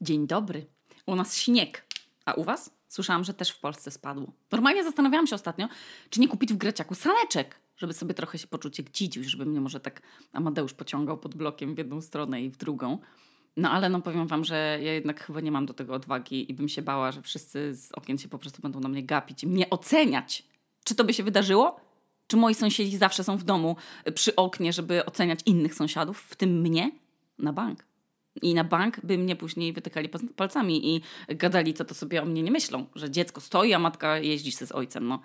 Dzień dobry. U nas śnieg. A u was? Słyszałam, że też w Polsce spadło. Normalnie zastanawiałam się ostatnio, czy nie kupić w Greciaku saneczek, żeby sobie trochę się poczuć jak dzidziuś, żeby mnie może tak Amadeusz pociągał pod blokiem w jedną stronę i w drugą. No ale no powiem wam, że ja jednak chyba nie mam do tego odwagi i bym się bała, że wszyscy z okien się po prostu będą na mnie gapić mnie oceniać. Czy to by się wydarzyło? Czy moi sąsiedzi zawsze są w domu przy oknie, żeby oceniać innych sąsiadów, w tym mnie? Na bank. I na bank by mnie później wytykali palcami i gadali, co to sobie o mnie nie myślą, że dziecko stoi, a matka jeździ z ojcem. No.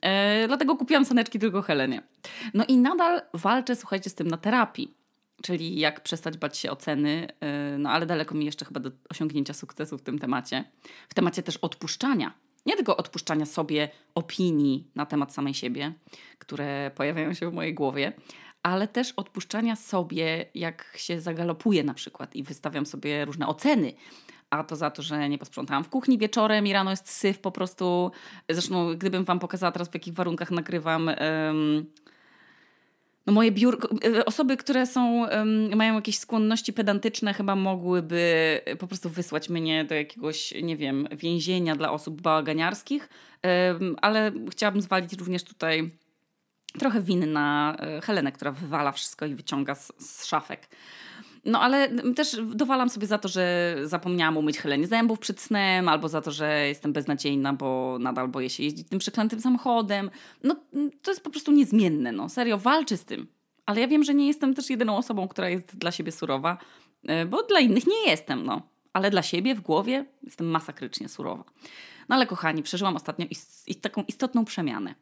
E, dlatego kupiłam saneczki tylko Helenie. No i nadal walczę, słuchajcie, z tym na terapii. Czyli jak przestać bać się oceny, e, no ale daleko mi jeszcze chyba do osiągnięcia sukcesu w tym temacie. W temacie też odpuszczania. Nie tylko odpuszczania sobie opinii na temat samej siebie, które pojawiają się w mojej głowie, ale też odpuszczania sobie, jak się zagalopuje na przykład i wystawiam sobie różne oceny. A to za to, że nie posprzątałam w kuchni wieczorem i rano jest syf po prostu. Zresztą, gdybym Wam pokazała teraz, w jakich warunkach nagrywam. Um, no moje biurko, e, osoby, które są, um, mają jakieś skłonności pedantyczne, chyba mogłyby po prostu wysłać mnie do jakiegoś, nie wiem, więzienia dla osób bałaganiarskich, um, ale chciałabym zwalić również tutaj trochę winy na e, Helenę, która wywala wszystko i wyciąga z, z szafek. No ale też dowalam sobie za to, że zapomniałam umyć Helenie zębów przed snem, albo za to, że jestem beznadziejna, bo nadal boję się jeździć tym przeklętym samochodem. No to jest po prostu niezmienne, no serio, walczę z tym. Ale ja wiem, że nie jestem też jedyną osobą, która jest dla siebie surowa, e, bo dla innych nie jestem, no. Ale dla siebie w głowie jestem masakrycznie surowa. No ale kochani, przeżyłam ostatnio ist taką istotną przemianę.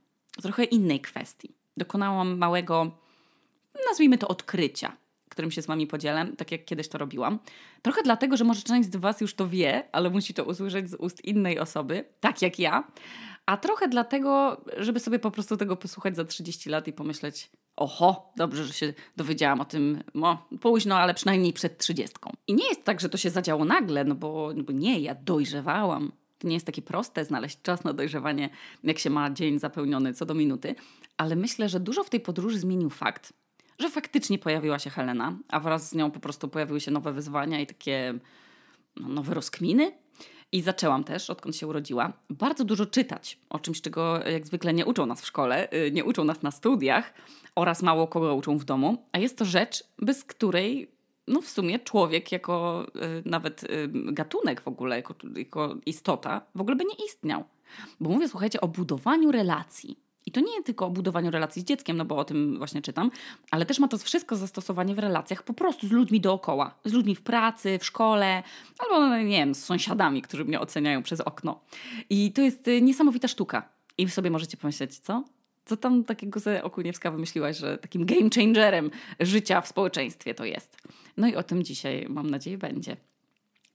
Trochę innej kwestii dokonałam małego, nazwijmy to odkrycia, którym się z Wami podzielę, tak jak kiedyś to robiłam. Trochę dlatego, że może część z Was już to wie, ale musi to usłyszeć z ust innej osoby, tak jak ja. A trochę dlatego, żeby sobie po prostu tego posłuchać za 30 lat i pomyśleć, oho, dobrze, że się dowiedziałam o tym no, późno, ale przynajmniej przed 30. I nie jest tak, że to się zadziało nagle, no bo, no bo nie, ja dojrzewałam. Nie jest takie proste znaleźć czas na dojrzewanie, jak się ma dzień zapełniony co do minuty, ale myślę, że dużo w tej podróży zmienił fakt, że faktycznie pojawiła się Helena, a wraz z nią po prostu pojawiły się nowe wyzwania i takie no, nowe rozkminy. I zaczęłam też, odkąd się urodziła, bardzo dużo czytać o czymś, czego jak zwykle nie uczą nas w szkole, y, nie uczą nas na studiach oraz mało kogo uczą w domu. A jest to rzecz, bez której no w sumie człowiek jako y, nawet y, gatunek w ogóle, jako, jako istota w ogóle by nie istniał. Bo mówię, słuchajcie, o budowaniu relacji. I to nie tylko o budowaniu relacji z dzieckiem, no bo o tym właśnie czytam, ale też ma to wszystko zastosowanie w relacjach po prostu z ludźmi dookoła. Z ludźmi w pracy, w szkole, albo no, nie wiem, z sąsiadami, którzy mnie oceniają przez okno. I to jest y, niesamowita sztuka. I sobie możecie pomyśleć, co? Co tam takiego ze Okuniewska wymyśliłaś, że takim game changerem życia w społeczeństwie to jest? No i o tym dzisiaj, mam nadzieję, będzie.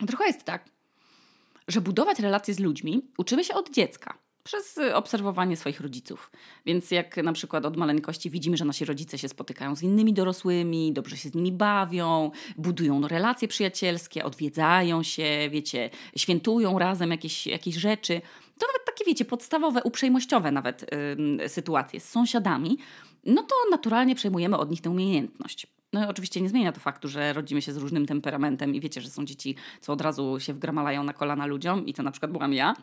Trochę jest tak, że budować relacje z ludźmi uczymy się od dziecka przez y, obserwowanie swoich rodziców. Więc jak na przykład od maleńkości widzimy, że nasi rodzice się spotykają z innymi dorosłymi, dobrze się z nimi bawią, budują relacje przyjacielskie, odwiedzają się, wiecie, świętują razem jakieś, jakieś rzeczy, to nawet takie, wiecie, podstawowe, uprzejmościowe nawet yy, sytuacje z sąsiadami, no to naturalnie przejmujemy od nich tę umiejętność. No i oczywiście nie zmienia to faktu, że rodzimy się z różnym temperamentem i wiecie, że są dzieci, co od razu się wgramalają na kolana ludziom i to na przykład byłam ja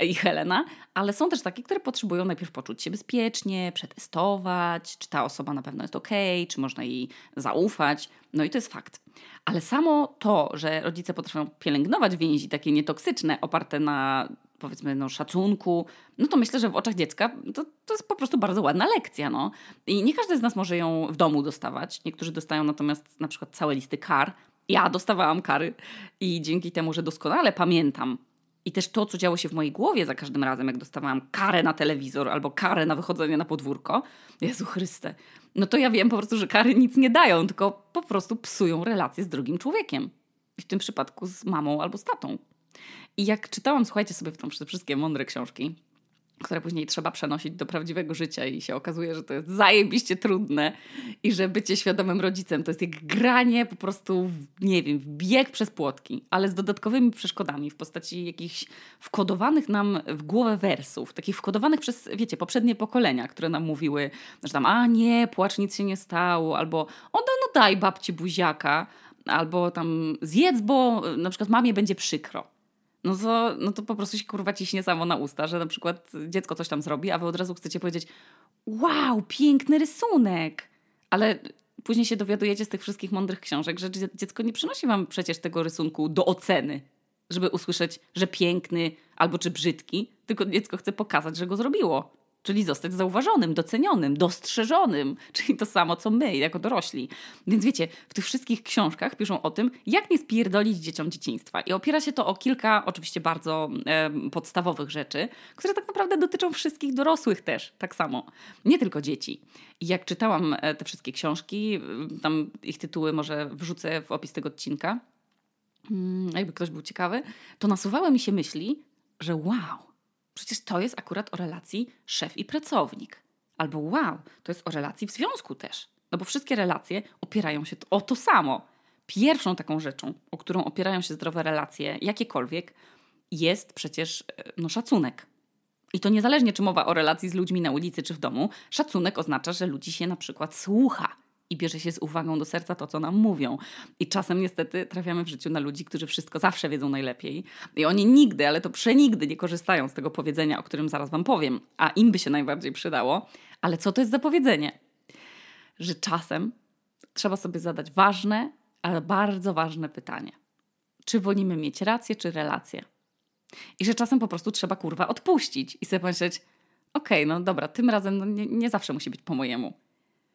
i Helena, ale są też takie, które potrzebują najpierw poczuć się bezpiecznie, przetestować, czy ta osoba na pewno jest ok, czy można jej zaufać. No i to jest fakt. Ale samo to, że rodzice potrafią pielęgnować więzi takie nietoksyczne, oparte na powiedzmy no, szacunku, no to myślę, że w oczach dziecka to, to jest po prostu bardzo ładna lekcja. No. I nie każdy z nas może ją w domu dostawać. Niektórzy dostają natomiast na przykład całe listy kar. Ja dostawałam kary i dzięki temu, że doskonale pamiętam i też to, co działo się w mojej głowie za każdym razem, jak dostawałam karę na telewizor albo karę na wychodzenie na podwórko, Jezu Chryste, no to ja wiem po prostu, że kary nic nie dają, tylko po prostu psują relacje z drugim człowiekiem. I w tym przypadku z mamą albo z tatą. I jak czytałam, słuchajcie sobie w tą wszystkie mądre książki, które później trzeba przenosić do prawdziwego życia i się okazuje, że to jest zajebiście trudne i że bycie świadomym rodzicem to jest jak granie po prostu, w, nie wiem, w bieg przez płotki, ale z dodatkowymi przeszkodami w postaci jakichś wkodowanych nam w głowę wersów, takich wkodowanych przez, wiecie, poprzednie pokolenia, które nam mówiły, że tam, a nie, płacz, nic się nie stało, albo o no, no daj babci buziaka, albo tam zjedz, bo na przykład mamie będzie przykro. No to, no to po prostu się kurwa ciśnie samo na usta, że na przykład dziecko coś tam zrobi, a wy od razu chcecie powiedzieć wow, piękny rysunek. Ale później się dowiadujecie z tych wszystkich mądrych książek, że dziecko nie przynosi wam przecież tego rysunku do oceny, żeby usłyszeć, że piękny albo czy brzydki, tylko dziecko chce pokazać, że go zrobiło czyli zostać zauważonym, docenionym, dostrzeżonym, czyli to samo co my jako dorośli. Więc wiecie, w tych wszystkich książkach piszą o tym, jak nie spierdolić dzieciom dzieciństwa. I opiera się to o kilka, oczywiście bardzo e, podstawowych rzeczy, które tak naprawdę dotyczą wszystkich dorosłych też, tak samo. Nie tylko dzieci. I jak czytałam e, te wszystkie książki, tam ich tytuły może wrzucę w opis tego odcinka, hmm, jakby ktoś był ciekawy, to nasuwały mi się myśli, że wow, Przecież to jest akurat o relacji szef i pracownik. Albo wow, to jest o relacji w związku też. No bo wszystkie relacje opierają się o to samo. Pierwszą taką rzeczą, o którą opierają się zdrowe relacje, jakiekolwiek, jest przecież e, no, szacunek. I to niezależnie, czy mowa o relacji z ludźmi na ulicy czy w domu, szacunek oznacza, że ludzi się na przykład słucha i bierze się z uwagą do serca to, co nam mówią. I czasem niestety trafiamy w życiu na ludzi, którzy wszystko zawsze wiedzą najlepiej. I oni nigdy, ale to przenigdy nie korzystają z tego powiedzenia, o którym zaraz Wam powiem, a im by się najbardziej przydało. Ale co to jest za powiedzenie? Że czasem trzeba sobie zadać ważne, ale bardzo ważne pytanie. Czy wolimy mieć rację, czy relację? I że czasem po prostu trzeba kurwa odpuścić i sobie pomyśleć, okej, okay, no dobra, tym razem no nie, nie zawsze musi być po mojemu.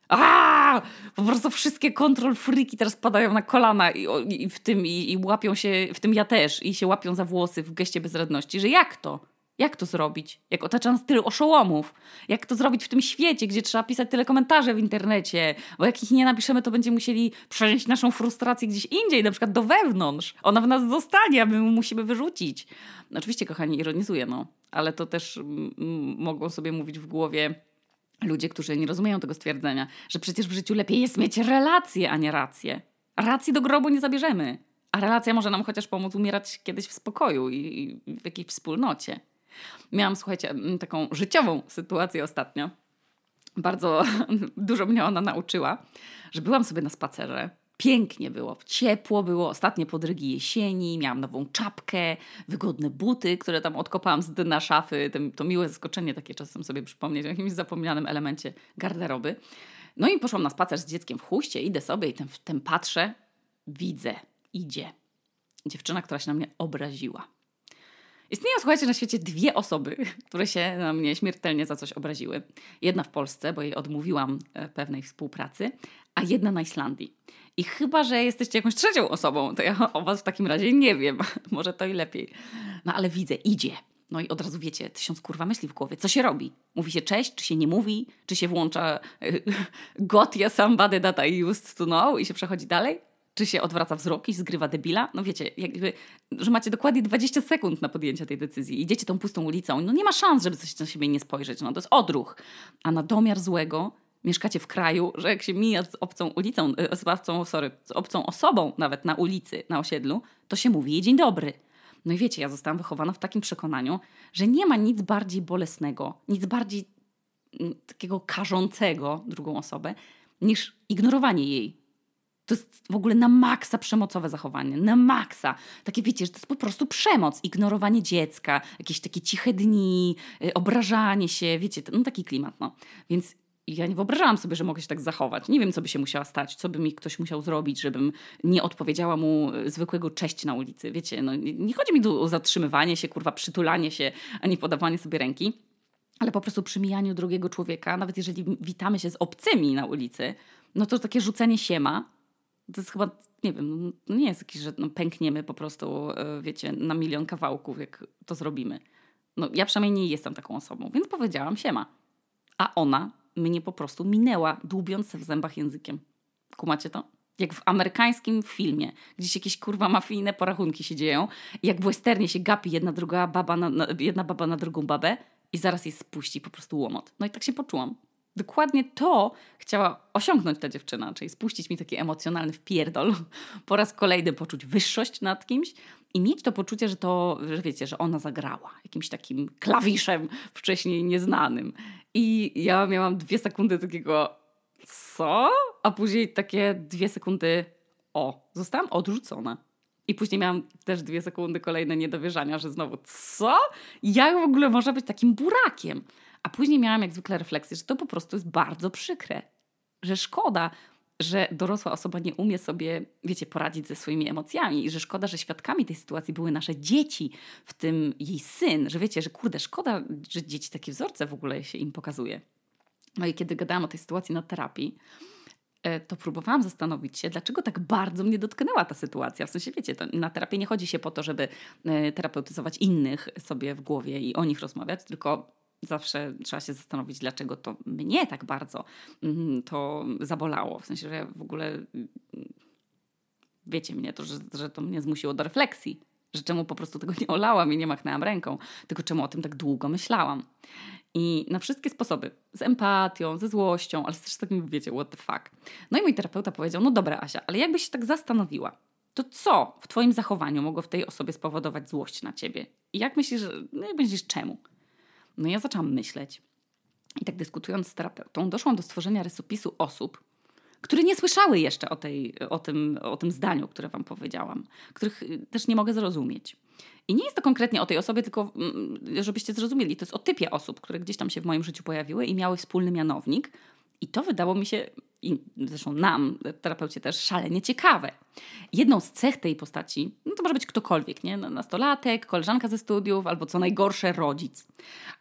A! Po prostu wszystkie kontrol freaki teraz padają na kolana i, i w tym i, i, łapią się, w tym ja też, i się łapią za włosy w geście bezradności, że jak to? Jak to zrobić? Jak otacza nas tylu oszołomów? Jak to zrobić w tym świecie, gdzie trzeba pisać tyle komentarzy w internecie? Bo jak ich nie napiszemy, to będziemy musieli przenieść naszą frustrację gdzieś indziej, na przykład do wewnątrz. Ona w nas zostanie, a my musimy wyrzucić. Oczywiście, kochani, ironizuję, no. Ale to też mogą sobie mówić w głowie ludzie, którzy nie rozumieją tego stwierdzenia, że przecież w życiu lepiej jest mieć relacje, a nie rację. Racji do grobu nie zabierzemy, a relacja może nam chociaż pomóc umierać kiedyś w spokoju i, w jakiejś wspólnocie. Miałam, słuchajcie, taką życiową sytuację ostatnio. Bardzo dużo mnie ona nauczyła, że byłam sobie na spacerze Pięknie było, ciepło było, ostatnie podrygi jesieni, miałam nową czapkę, wygodne buty, które tam odkopałam z dna szafy, to, miłe zaskoczenie takie czasem sobie przypomnieć o jakimś zapomnianym elemencie garderoby. No i poszłam na spacer z dzieckiem w chuście, idę sobie i w tym patrzę, widzę, idzie dziewczyna, która się na mnie obraziła. Istnieją, słuchajcie, na świecie dwie osoby, które się na mnie śmiertelnie za coś obraziły. Jedna w Polsce, bo jej odmówiłam e, pewnej współpracy, a jedna na Islandii. I chyba, że jesteście jakąś trzecią osobą, to ja o was w takim razie nie wiem. Może to i lepiej. No ale widzę, idzie. No i od razu wiecie, tysiąc kurwa myśli w głowie. Co się robi? Mówi się cześć, czy się nie mówi? Czy się włącza got ja somebody that I used to know i się przechodzi dalej? Czy się odwraca wzrok i zgrywa debila? No wiecie, jakby, że macie dokładnie 20 sekund na podjęcie tej decyzji. Idziecie tą pustą ulicą. No nie ma szans, żeby coś na siebie nie spojrzeć. No to jest odruch. A na domiar złego mieszkacie w kraju, że jak się mija z obcą ulicą, e, z obcą, sorry, z obcą osobą nawet na ulicy, na osiedlu, to się mówi jej dzień dobry. No i wiecie, ja zostałam wychowana w takim przekonaniu, że nie ma nic bardziej bolesnego, nic bardziej mm, takiego karzącego drugą osobę, niż ignorowanie jej. To jest w ogóle na maksa przemocowe zachowanie, na maksa. Takie wiecie, że to jest po prostu przemoc, ignorowanie dziecka, jakieś takie ciche dni, e, obrażanie się, wiecie, no taki klimat, no. Więc i ja nie wyobrażałam sobie, że mogę się tak zachować. Nie wiem, co by się musiała stać, co by mi ktoś musiał zrobić, żebym nie odpowiedziała mu e, zwykłego cześć na ulicy. Wiecie, no, nie chodzi mi tu o zatrzymywanie się, kurwa, przytulanie się, a nie podawanie sobie ręki, ale po prostu przy mijaniu drugiego człowieka, nawet jeżeli witamy się z obcymi na ulicy, no to takie rzucenie siema, to jest chyba, nie wiem, no nie jest jakiś, że no, pękniemy po prostu, e, wiecie, na milion kawałków, jak to zrobimy. No ja przynajmniej nie jestem taką osobą, więc powiedziałam siema. A ona mnie po prostu minęła, dłubiąc w zębach językiem. Kumacie to? Jak w amerykańskim filmie, gdzieś jakieś kurwa mafijne porachunki się dzieją, jak w westernie się gapi jedna druga baba na, na, jedna baba na drugą babę i zaraz jej spuści po prostu łomot. No i tak się poczułam. Dokładnie to chciała osiągnąć ta dziewczyna, czyli spuścić mi taki emocjonalny wpierdol, po raz kolejny poczuć wyższość nad kimś i mieć to poczucie, że to, że wiecie, że ona zagrała jakimś takim klawiszem wcześniej nieznanym. I ja miałam dwie sekundy takiego co? A później takie dwie sekundy o, zostałam odrzucona. I później miałam też dwie sekundy kolejne niedowierzania, że znowu, co? Jak w ogóle można być takim burakiem? A później miałam jak zwykle refleksję, że to po prostu jest bardzo przykre. Że szkoda, że dorosła osoba nie umie sobie, wiecie, poradzić ze swoimi emocjami i że szkoda, że świadkami tej sytuacji były nasze dzieci, w tym jej syn, że wiecie, że kurde, szkoda, że dzieci takie wzorce w ogóle się im pokazuje. No i kiedy gadałam o tej sytuacji na terapii, e, to próbowałam zastanowić się, dlaczego tak bardzo mnie dotknęła ta sytuacja. W sensie, wiecie, na terapię nie chodzi się po to, żeby e, terapeutyzować innych sobie w głowie i o nich rozmawiać, tylko zawsze trzeba się zastanowić, dlaczego to mnie tak bardzo mm, to zabolało. W sensie, że ja w ogóle wiecie mnie, to, że, że to mnie zmusiło do refleksji, że czemu po prostu tego nie olałam i nie machnęłam ręką, tylko czemu o tym tak długo myślałam. I na wszystkie sposoby. Z empatią, ze złością, ale też takim, wiecie, what the fuck. No i mój terapeuta powiedział, no dobra Asia, ale jakbyś się tak zastanowiła, to co w twoim zachowaniu mogło w tej osobie spowodować złość na ciebie? I jak myślisz, no jak myślisz czemu? No ja zaczęłam myśleć i tak dyskutując z terapeutą, doszłam do stworzenia rysopisu osób, które nie słyszały jeszcze o, tej, o, tym, o tym zdaniu, które Wam powiedziałam, których y, też nie mogę zrozumieć. I nie jest to konkretnie o tej osobie, tylko mm, żebyście zrozumieli, to jest o typie osób, które gdzieś tam się w moim życiu pojawiły i miały wspólny mianownik. I to wydało mi się, i zresztą nam, terapeucie też, szalenie ciekawe. Jedną z cech tej postaci, no to może być ktokolwiek, nie? Nastolatek, koleżanka ze studiów, albo co najgorsze, rodzic.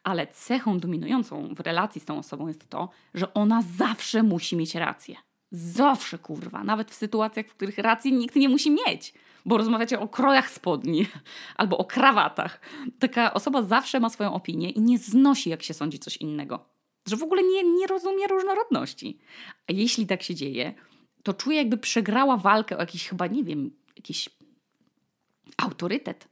Ale cechą dominującą w relacji z tą osobą jest to, że ona zawsze musi mieć rację. Zawsze, kurwa. Nawet w sytuacjach, w których racji nikt nie musi mieć bo rozmawiacie o krojach spodni albo o krawatach. Taka osoba zawsze ma swoją opinię i nie znosi, jak się sądzi coś innego. Że w ogóle nie, nie rozumie różnorodności. A jeśli tak się dzieje, to czuje, jakby przegrała walkę o jakiś chyba, nie wiem, jakiś autorytet.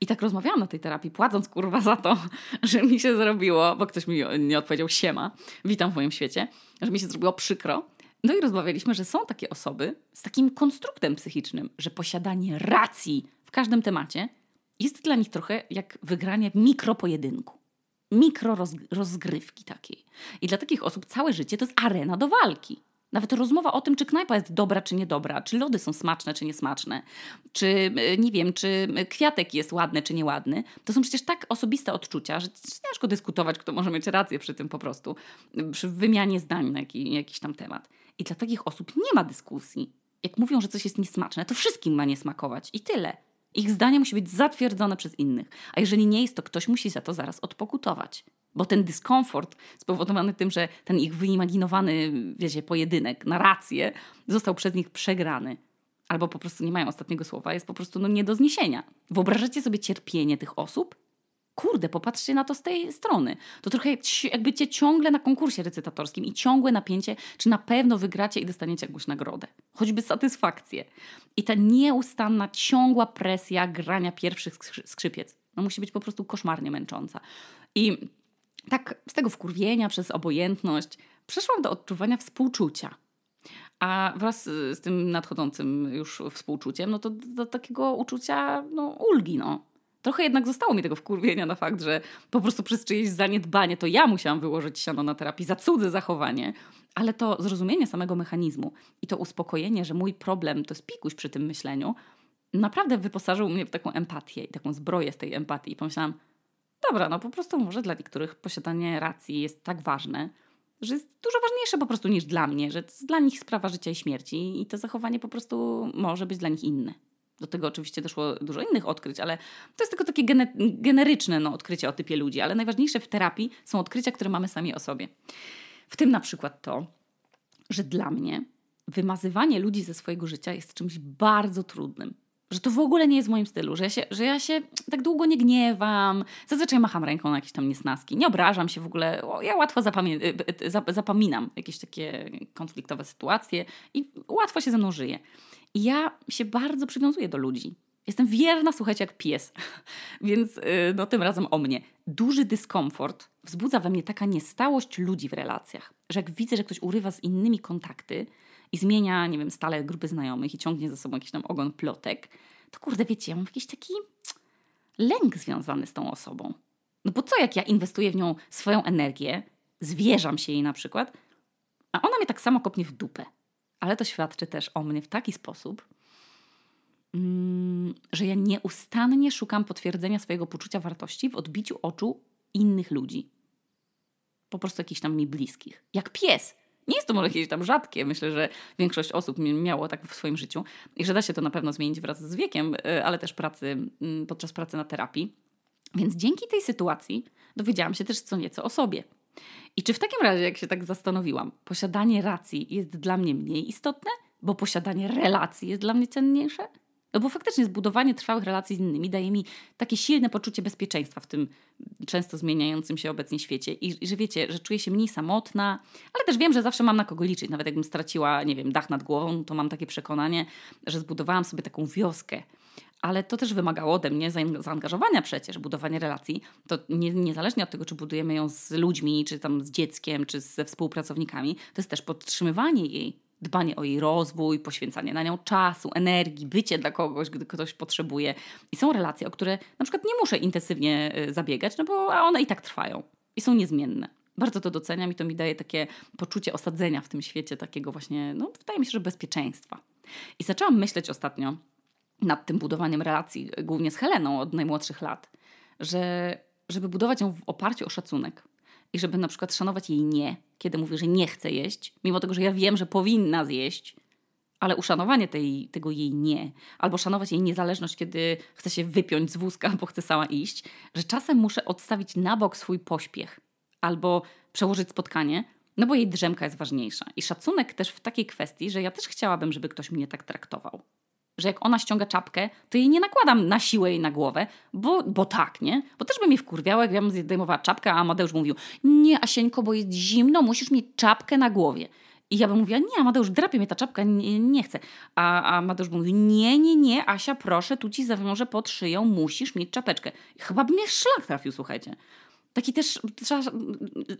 I tak rozmawiałam na tej terapii, płacąc kurwa za to, że mi się zrobiło, bo ktoś mi nie odpowiedział siema, witam w moim świecie, że mi się zrobiło przykro, no i rozmawialiśmy, że są takie osoby z takim konstruktem psychicznym, że posiadanie racji w każdym temacie jest dla nich trochę jak wygranie mikropojedynku. Mikro rozgrywki takiej. I dla takich osób całe życie to jest arena do walki. Nawet rozmowa o tym, czy knajpa jest dobra, czy niedobra, czy lody są smaczne, czy niesmaczne, czy e, nie wiem, czy kwiatek jest ładny, czy nieładny, to są przecież tak osobiste odczucia, że ciężko dyskutować, kto może mieć rację przy tym po prostu, przy wymianie zdań na jakiś tam temat. I dla takich osób nie ma dyskusji. Jak mówią, że coś jest niesmaczne, to wszystkim ma nie smakować i tyle. Ich zdanie musi być zatwierdzone przez innych. A jeżeli nie jest, to ktoś musi za to zaraz odpokutować. Bo ten dyskomfort spowodowany tym, że ten ich wyimaginowany, wiecie, pojedynek, narrację został przez nich przegrany. Albo po prostu nie mają ostatniego słowa, jest po prostu no, nie do zniesienia. Wyobrażacie sobie cierpienie tych osób? Kurde, popatrzcie na to z tej strony. To trochę jakby cię ciągle na konkursie recytatorskim i ciągłe napięcie, czy na pewno wygracie i dostaniecie jakąś nagrodę. Choćby satysfakcję. I ta nieustanna, ciągła presja grania pierwszych skrzypiec. No musi być po prostu koszmarnie męcząca. I tak z tego wkurwienia przez obojętność przeszłam do odczuwania współczucia. A wraz z tym nadchodzącym już współczuciem, no to do takiego uczucia no, ulgi, no Trochę jednak zostało mi tego wkurwienia na fakt, że po prostu przez czyjeś zaniedbanie to ja musiałam wyłożyć siano na terapii za cudze zachowanie, ale to zrozumienie samego mechanizmu i to uspokojenie, że mój problem to jest pikuś przy tym myśleniu, naprawdę wyposażył mnie w taką empatię i taką zbroję z tej empatii. I pomyślałam, dobra, no po prostu może dla niektórych posiadanie racji jest tak ważne, że jest dużo ważniejsze po prostu niż dla mnie, że to jest dla nich sprawa życia i śmierci i to zachowanie po prostu może być dla nich inne. Do tego oczywiście doszło dużo innych odkryć, ale to jest tylko takie gene generyczne no, odkrycie o typie ludzi. Ale najważniejsze w terapii są odkrycia, które mamy sami o sobie. W tym na przykład to, że dla mnie wymazywanie ludzi ze swojego życia jest czymś bardzo trudnym. Że to w ogóle nie jest w moim stylu, że ja się, że ja się tak długo nie gniewam, zazwyczaj macham ręką na jakieś tam niesnaski, nie obrażam się w ogóle, ja łatwo y, y, zapominam jakieś takie konfliktowe sytuacje i łatwo się ze mną żyje. I ja się bardzo przywiązuję do ludzi. Jestem wierna, słuchajcie, jak pies. Więc y, no tym razem o mnie. Duży dyskomfort wzbudza we mnie taka niestałość ludzi w relacjach, że jak widzę, że ktoś urywa z innymi kontakty i zmienia, nie wiem, stale grupy znajomych i ciągnie za sobą jakiś tam ogon plotek, to kurde, wiecie, ja mam jakiś taki lęk związany z tą osobą. No bo co jak ja inwestuję w nią swoją energię, zwierzam się jej na przykład, a ona mnie tak samo kopnie w dupę ale to świadczy też o mnie w taki sposób, mm, że ja nieustannie szukam potwierdzenia swojego poczucia wartości w odbiciu oczu innych ludzi. Po prostu jakichś tam mi bliskich. Jak pies. Nie jest to może jakieś tam rzadkie. Myślę, że większość osób miało tak w swoim życiu i że da się to na pewno zmienić wraz z wiekiem, y, ale też pracy, mm, podczas pracy na terapii. Więc dzięki tej sytuacji dowiedziałam się też co nieco o sobie. I czy w takim razie, jak się tak zastanowiłam, posiadanie racji jest dla mnie mniej istotne, bo posiadanie relacji jest dla mnie cenniejsze? No bo faktycznie zbudowanie trwałych relacji z innymi daje mi takie silne poczucie bezpieczeństwa w tym często zmieniającym się obecnie świecie. I, I, że wiecie, że czuję się mniej samotna, ale też wiem, że zawsze mam na kogo liczyć. Nawet jakbym straciła, nie wiem, dach nad głową, to mam takie przekonanie, że zbudowałam sobie taką wioskę. Ale to też wymagało ode mnie zaangażowania przecież, budowanie relacji. To nie, niezależnie od tego, czy budujemy ją z ludźmi, czy tam z dzieckiem, czy ze współpracownikami, to jest też podtrzymywanie jej dbanie o jej rozwój, poświęcanie na nią czasu, energii, bycie dla kogoś, gdy ktoś potrzebuje. I są relacje, o które na przykład nie muszę intensywnie y, zabiegać, no bo one i tak trwają i są niezmienne. Bardzo to doceniam i to mi daje takie poczucie osadzenia w tym świecie, takiego właśnie, no wydaje mi się, że bezpieczeństwa. I zaczęłam myśleć ostatnio nad tym budowaniem relacji, głównie z Heleną od najmłodszych lat, że żeby budować ją w oparciu o szacunek, i żeby na przykład szanować jej nie, kiedy mówi, że nie chce jeść, mimo tego, że ja wiem, że powinna zjeść, ale uszanowanie tej, tego jej nie, albo szanować jej niezależność, kiedy chce się wypiąć z wózka, bo chce sama iść, że czasem muszę odstawić na bok swój pośpiech albo przełożyć spotkanie, no bo jej drzemka jest ważniejsza. I szacunek też w takiej kwestii, że ja też chciałabym, żeby ktoś mnie tak traktował że jak ona ściąga czapkę, to jej nie nakładam na siłę jej na głowę, bo, bo tak, nie? Bo też by mi wkurwiała, jak ja bym zdejmowała czapkę, a Amadeusz mówił, nie Asieńko, bo jest zimno, musisz mieć czapkę na głowie. I ja bym mówiła, nie Amadeusz, drapie mnie ta czapka, nie, nie chcę. A, a Amadeusz mówił, nie, nie, nie, Asia, proszę, tu ci zawiążę pod szyją, musisz mieć czapeczkę. I chyba by mnie szlak trafił, słuchajcie. Taki też,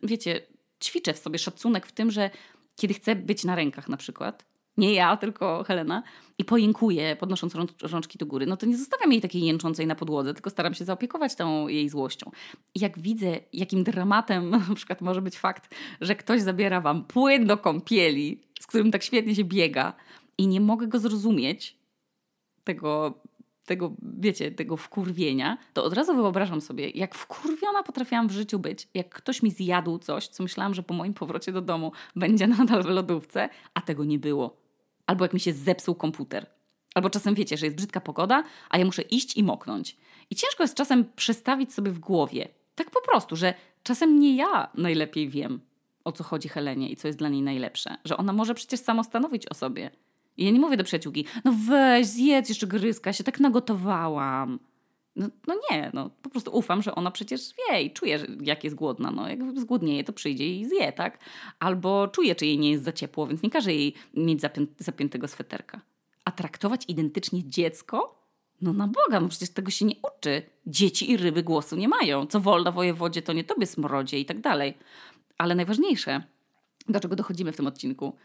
wiecie, ćwiczę w sobie szacunek w tym, że kiedy chcę być na rękach na przykład, nie ja, tylko Helena, i pojinkuje, podnosząc rączki do góry, no to nie zostawiam jej takiej jęczącej na podłodze, tylko staram się zaopiekować tą jej złością. I jak widzę, jakim dramatem na przykład może być fakt, że ktoś zabiera wam płyn do kąpieli, z którym tak świetnie się biega, i nie mogę go zrozumieć, tego, tego, wiecie, tego wkurwienia, to od razu wyobrażam sobie, jak wkurwiona potrafiłam w życiu być, jak ktoś mi zjadł coś, co myślałam, że po moim powrocie do domu będzie nadal w lodówce, a tego nie było albo jak mi się zepsuł komputer. Albo czasem wiecie, że jest brzydka pogoda, a ja muszę iść i moknąć. I ciężko jest czasem przestawić sobie w głowie, tak po prostu, że czasem nie ja najlepiej wiem, o co chodzi Helenie i co jest dla niej najlepsze. Że ona może przecież samo stanowić o sobie. I ja nie mówię do przyjaciółki, no weź, zjedz jeszcze gryzka, się tak nagotowałam. No, no, nie, no po prostu ufam, że ona przecież wie i czuje, jak jest głodna. No, jak zgłodnieje, to przyjdzie i zje, tak? Albo czuje, czy jej nie jest za ciepło, więc nie każe jej mieć zapię zapiętego sweterka. A traktować identycznie dziecko? No na Boga, no przecież tego się nie uczy. Dzieci i ryby głosu nie mają. Co wolno wojewodzie, to nie tobie smrodzie i tak dalej. Ale najważniejsze, do czego dochodzimy w tym odcinku.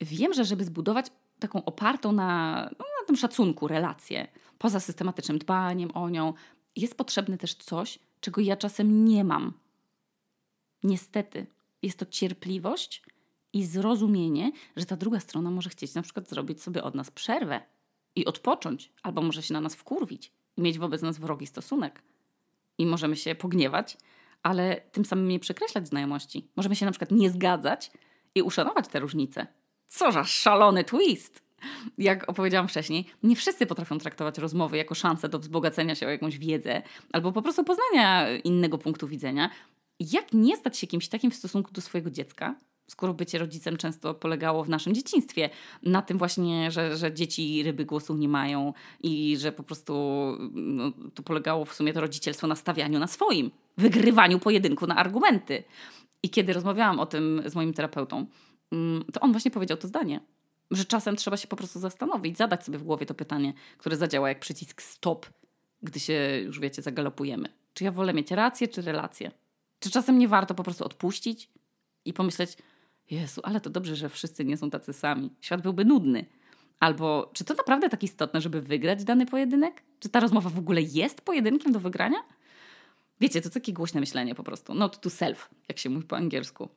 Wiem, że żeby zbudować taką opartą na, no, na tym szacunku relację, poza systematycznym dbaniem o nią, jest potrzebne też coś, czego ja czasem nie mam. Niestety, jest to cierpliwość i zrozumienie, że ta druga strona może chcieć na przykład zrobić sobie od nas przerwę i odpocząć, albo może się na nas wkurwić i mieć wobec nas wrogi stosunek. I możemy się pogniewać, ale tym samym nie przekreślać znajomości. Możemy się na przykład nie zgadzać i uszanować te różnice. Co za szalony twist! jak opowiedziałam wcześniej, nie wszyscy potrafią traktować rozmowy jako szansę do wzbogacenia się o jakąś wiedzę albo po prostu poznania innego punktu widzenia. Jak nie stać się kimś takim w stosunku do swojego dziecka, skoro bycie rodzicem często polegało w naszym dzieciństwie na tym właśnie, że, że dzieci ryby głosu nie mają i że po prostu no, to polegało w sumie to rodzicielstwo na stawianiu na swoim, wygrywaniu pojedynku na argumenty. I kiedy rozmawiałam o tym z moim terapeutą, to on właśnie powiedział to zdanie – że czasem trzeba się po prostu zastanowić, zadać sobie w głowie to pytanie, które zadziała jak przycisk stop, gdy się już wiecie, zagalopujemy. Czy ja wolę mieć rację, czy relację? Czy czasem nie warto po prostu odpuścić i pomyśleć, Jezu, ale to dobrze, że wszyscy nie są tacy sami. Świat byłby nudny. Albo czy to naprawdę tak istotne, żeby wygrać dany pojedynek? Czy ta rozmowa w ogóle jest pojedynkiem do wygrania? Wiecie, to takie głośne myślenie po prostu. Not to self, jak się mówi po angielsku.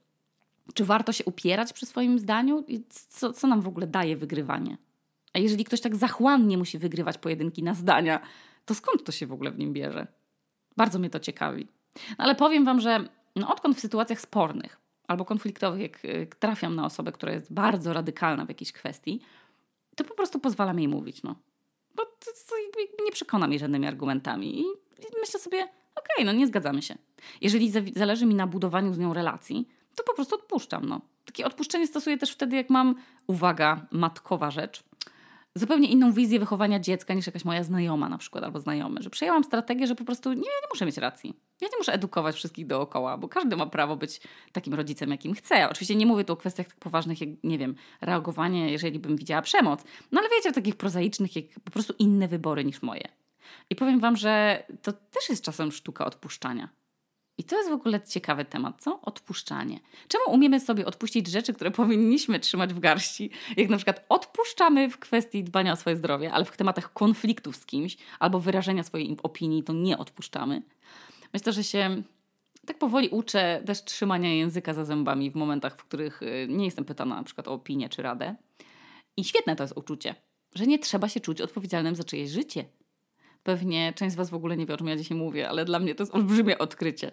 Czy warto się upierać przy swoim zdaniu? I co, co nam w ogóle daje wygrywanie? A jeżeli ktoś tak zachłannie musi wygrywać pojedynki na zdania, to skąd to się w ogóle w nim bierze? Bardzo mnie to ciekawi. No ale powiem Wam, że no odkąd w sytuacjach spornych albo konfliktowych, jak trafiam na osobę, która jest bardzo radykalna w jakiejś kwestii, to po prostu pozwalam jej mówić. No. Bo to, to nie przekona mnie żadnymi argumentami. I myślę sobie, okej, okay, no nie zgadzamy się. Jeżeli zależy mi na budowaniu z nią relacji, to po prostu odpuszczam. No. Takie odpuszczenie stosuję też wtedy, jak mam, uwaga, matkowa rzecz, zupełnie inną wizję wychowania dziecka niż jakaś moja znajoma na przykład albo znajomy, że przejęłam strategię, że po prostu nie, nie muszę mieć racji. Ja nie muszę edukować wszystkich dookoła, bo każdy ma prawo być takim rodzicem, jakim chce. Oczywiście nie mówię tu o kwestiach tak poważnych, jak, nie wiem, reagowanie, jeżeli bym widziała przemoc, no ale wiecie, o takich prozaicznych, jak po prostu inne wybory niż moje. I powiem Wam, że to też jest czasem sztuka odpuszczania. I to jest w ogóle ciekawy temat, co? Odpuszczanie. Czemu umiemy sobie odpuścić rzeczy, które powinniśmy trzymać w garści? Jak na przykład odpuszczamy w kwestii dbania o swoje zdrowie, ale w tematach konfliktów z kimś albo wyrażenia swojej opinii, to nie odpuszczamy. Myślę, że się tak powoli uczę też trzymania języka za zębami w momentach, w których y, nie jestem pytana na przykład o opinię czy radę. I świetne to jest uczucie, że nie trzeba się czuć odpowiedzialnym za czyjeś życie Pewnie część z Was w ogóle nie wie, o czym ja dzisiaj mówię, ale dla mnie to jest olbrzymie odkrycie.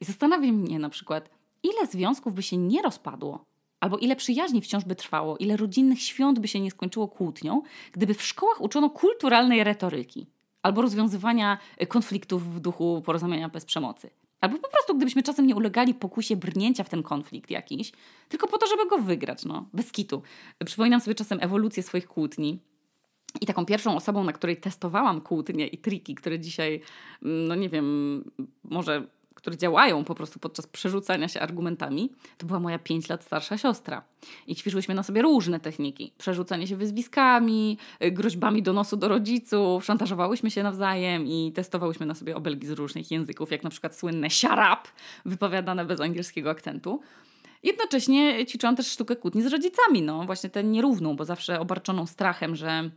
I zastanawia mnie na przykład, ile związków by się nie rozpadło, albo ile przyjaźni wciąż by trwało, ile rodzinnych świąt by się nie skończyło kłótnią, gdyby w szkołach uczono kulturalnej retoryki albo rozwiązywania konfliktów w duchu porozumienia bez przemocy. Albo po prostu, gdybyśmy czasem nie ulegali pokusie brnięcia w ten konflikt jakiś, tylko po to, żeby go wygrać, no, bez kitu. Przypominam sobie czasem ewolucję swoich kłótni. I taką pierwszą osobą, na której testowałam kłótnie i triki, które dzisiaj, mm, no nie wiem, może które działają po prostu podczas przerzucania się argumentami, to była moja 5 lat starsza siostra. I ćwiczyłyśmy na sobie różne techniki. Przerzucanie się wyzwiskami, y, groźbami do nosu do rodziców, szantażowałyśmy się nawzajem i testowałyśmy na sobie obelgi z różnych języków, jak na przykład słynne siarap, wypowiadane bez angielskiego akcentu. Jednocześnie ćwiczyłam też sztukę kłótni z rodzicami, no właśnie tę nierówną, bo zawsze obarczoną strachem, że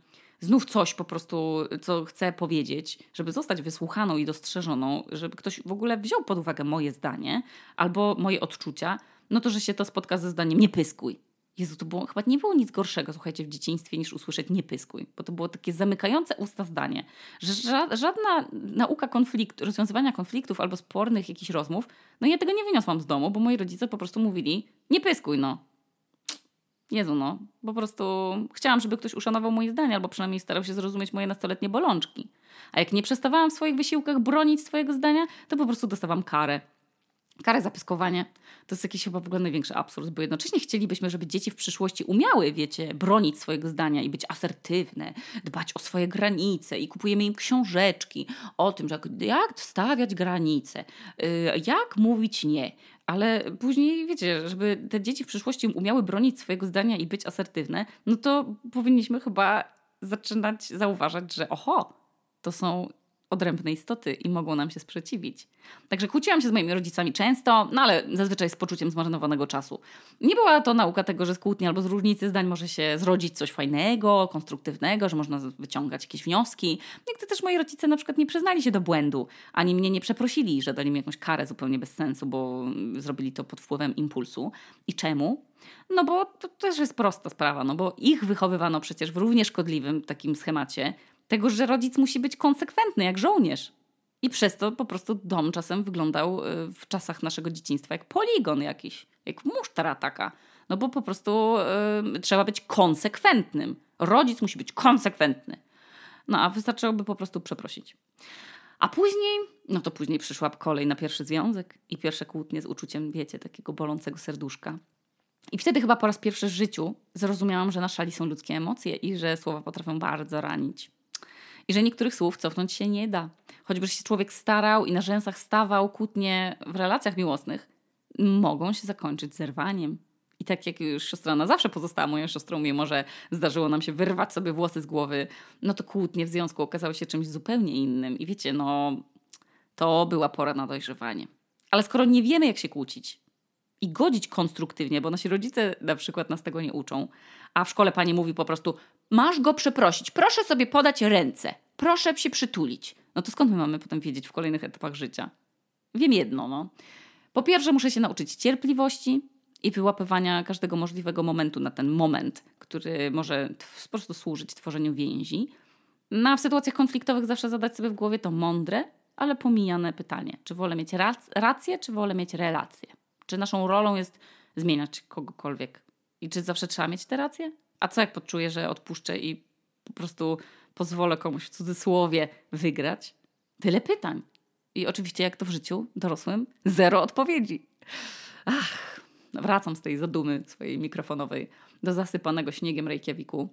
znów coś po prostu, co chcę powiedzieć, żeby zostać wysłuchaną i dostrzeżoną, żeby ktoś w ogóle wziął pod uwagę moje zdanie albo moje odczucia, no to, że się to spotka ze zdaniem nie pyskuj. Jezu, to było, chyba nie było nic gorszego, słuchajcie, w dzieciństwie niż usłyszeć nie pyskuj, bo to było takie zamykające usta zdanie, że żadna nauka konfliktu, rozwiązywania konfliktów albo spornych jakichś rozmów, no ja tego nie wyniosłam z domu, bo moi rodzice po prostu mówili nie pyskuj, no, Jezu, no. Po prostu chciałam, żeby ktoś uszanował moje zdanie, albo przynajmniej starał się zrozumieć moje nastoletnie bolączki. A jak nie przestawałam w swoich wysiłkach bronić swojego zdania, to po prostu dostawałam karę. Karę za pyskowanie to jest jakiś chyba w ogóle największy absurd, bo jednocześnie chcielibyśmy, żeby dzieci w przyszłości umiały, wiecie, bronić swojego zdania i być asertywne, dbać o swoje granice i kupujemy im książeczki o tym, że jak stawiać granice, y, jak mówić nie. Ale później, wiecie, żeby te dzieci w przyszłości umiały bronić swojego zdania i być asertywne, no to powinniśmy chyba zaczynać zauważać, że oho, to są odrębne istoty i mogą nam się sprzeciwić. Także kłóciłam się z moimi rodzicami często, no ale zazwyczaj z poczuciem zmarnowanego czasu. Nie była to nauka tego, że z kłótni albo z różnicy zdań może się zrodzić coś fajnego, konstruktywnego, że można wyciągać jakieś wnioski. Nigdy też moi rodzice na przykład nie przyznali się do błędu, ani mnie nie przeprosili, że dali mi jakąś karę zupełnie bez sensu, bo zrobili to pod wpływem impulsu. I czemu? No bo to też jest prosta sprawa, no bo ich wychowywano przecież w równie szkodliwym takim schemacie, tego, że rodzic musi być konsekwentny jak żołnierz. I przez to po prostu dom czasem wyglądał y, w czasach naszego dzieciństwa jak poligon jakiś, jak musztara taka. No bo po prostu y, trzeba być konsekwentnym. Rodzic musi być konsekwentny. No a wystarczyłoby po prostu przeprosić. A później, no to później przyszła kolej na pierwszy związek i pierwsze kłótnie z uczuciem, wiecie, takiego bolącego serduszka. I wtedy chyba po raz pierwszy w życiu zrozumiałam, że na szali są ludzkie emocje i że słowa potrafią bardzo ranić i że niektórych słów cofnąć się nie da. Choćby się człowiek starał i na rzęsach stawał kłótnie w relacjach miłosnych, mogą się zakończyć zerwaniem. I tak jak już siostra na zawsze pozostała moją siostrą, mimo że zdarzyło nam się wyrwać sobie włosy z głowy, no to kłótnie w związku okazały się czymś zupełnie innym. I wiecie, no to była pora na dojrzewanie. Ale skoro nie wiemy, jak się kłócić, i godzić konstruktywnie, bo nasi rodzice na przykład nas tego nie uczą, a w szkole pani mówi po prostu: Masz go przeprosić, proszę sobie podać ręce, proszę się przytulić. No to skąd my mamy potem wiedzieć w kolejnych etapach życia? Wiem jedno, no. Po pierwsze, muszę się nauczyć cierpliwości i wyłapywania każdego możliwego momentu na ten moment, który może po prostu służyć tworzeniu więzi. No w sytuacjach konfliktowych zawsze zadać sobie w głowie to mądre, ale pomijane pytanie. Czy wolę mieć rację, czy wolę mieć relację? Czy naszą rolą jest zmieniać kogokolwiek? I czy zawsze trzeba mieć te racje? A co jak poczuję, że odpuszczę i po prostu pozwolę komuś w cudzysłowie wygrać? Tyle pytań. I oczywiście, jak to w życiu dorosłym, zero odpowiedzi. Ach, wracam z tej zadumy swojej mikrofonowej do zasypanego śniegiem Reykjaviku.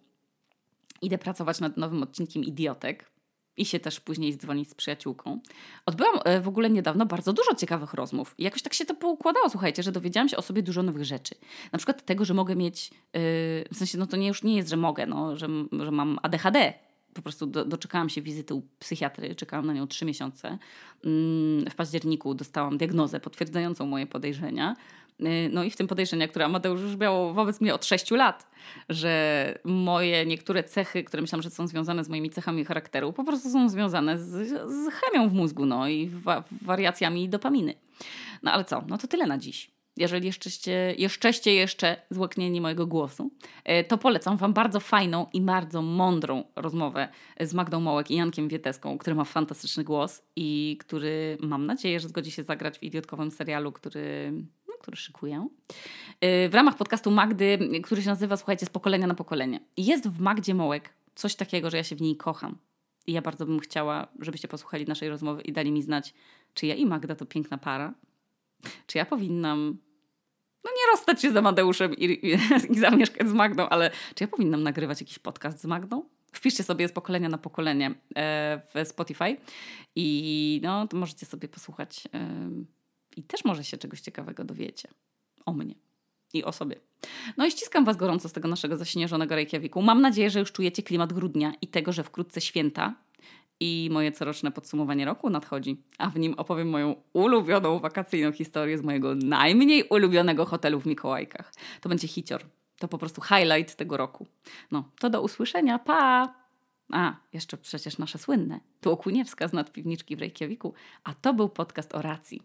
Idę pracować nad nowym odcinkiem Idiotek i się też później dzwonić z przyjaciółką. Odbyłam e, w ogóle niedawno bardzo dużo ciekawych rozmów. I jakoś tak się to poukładało, słuchajcie, że dowiedziałam się o sobie dużo nowych rzeczy. Na przykład tego, że mogę mieć, yy, w sensie, no to nie, już nie jest, że mogę, no, że, że mam ADHD, po prostu do, doczekałam się wizyty u psychiatry, czekałam na nią trzy miesiące. Mm, w październiku dostałam diagnozę potwierdzającą moje podejrzenia. Y, no i w tym podejrzenia, które Amadeusz już miał wobec mnie od 6 lat, że moje niektóre cechy, które myślałam, że są związane z moimi cechami charakteru, po prostu są związane z, z chemią w mózgu, no i wa wariacjami dopaminy. No ale co, no to tyle na dziś jeżeli jeszczeście, jeszczeście jeszcze złaknieni mojego głosu, e, to polecam Wam bardzo fajną i bardzo mądrą rozmowę z Magdą Mołek i Jankiem Wieteską, który ma fantastyczny głos i który mam nadzieję, że zgodzi się zagrać w idiotkowym serialu, który, który szykuję. E, w ramach podcastu Magdy, który się nazywa, słuchajcie, z pokolenia na pokolenie. Jest w Magdzie Mołek coś takiego, że ja się w niej kocham. I ja bardzo bym chciała, żebyście posłuchali naszej rozmowy i dali mi znać, czy ja i Magda to piękna para, czy ja powinnam no nie rozstać się z Amadeuszem i, i, i zamieszkać z Magdą, ale czy ja powinnam nagrywać jakiś podcast z Magdą? Wpiszcie sobie z pokolenia na pokolenie e, w Spotify i no, to możecie sobie posłuchać i też może się czegoś ciekawego dowiecie o mnie i o sobie. No i ściskam Was gorąco z tego naszego zaśnieżonego Reykjaviku. Mam nadzieję, że już czujecie klimat grudnia i tego, że wkrótce święta i moje coroczne podsumowanie roku nadchodzi, a w nim opowiem moją ulubioną wakacyjną historię z mojego najmniej ulubionego hotelu w Mikołajkach. To będzie hicior. To po prostu highlight tego roku. No, to do usłyszenia. Pa! A, jeszcze przecież nasze słynne. Tu Okuniewska z nadpiwniczki w Reykjaviku, a to był podcast o racji.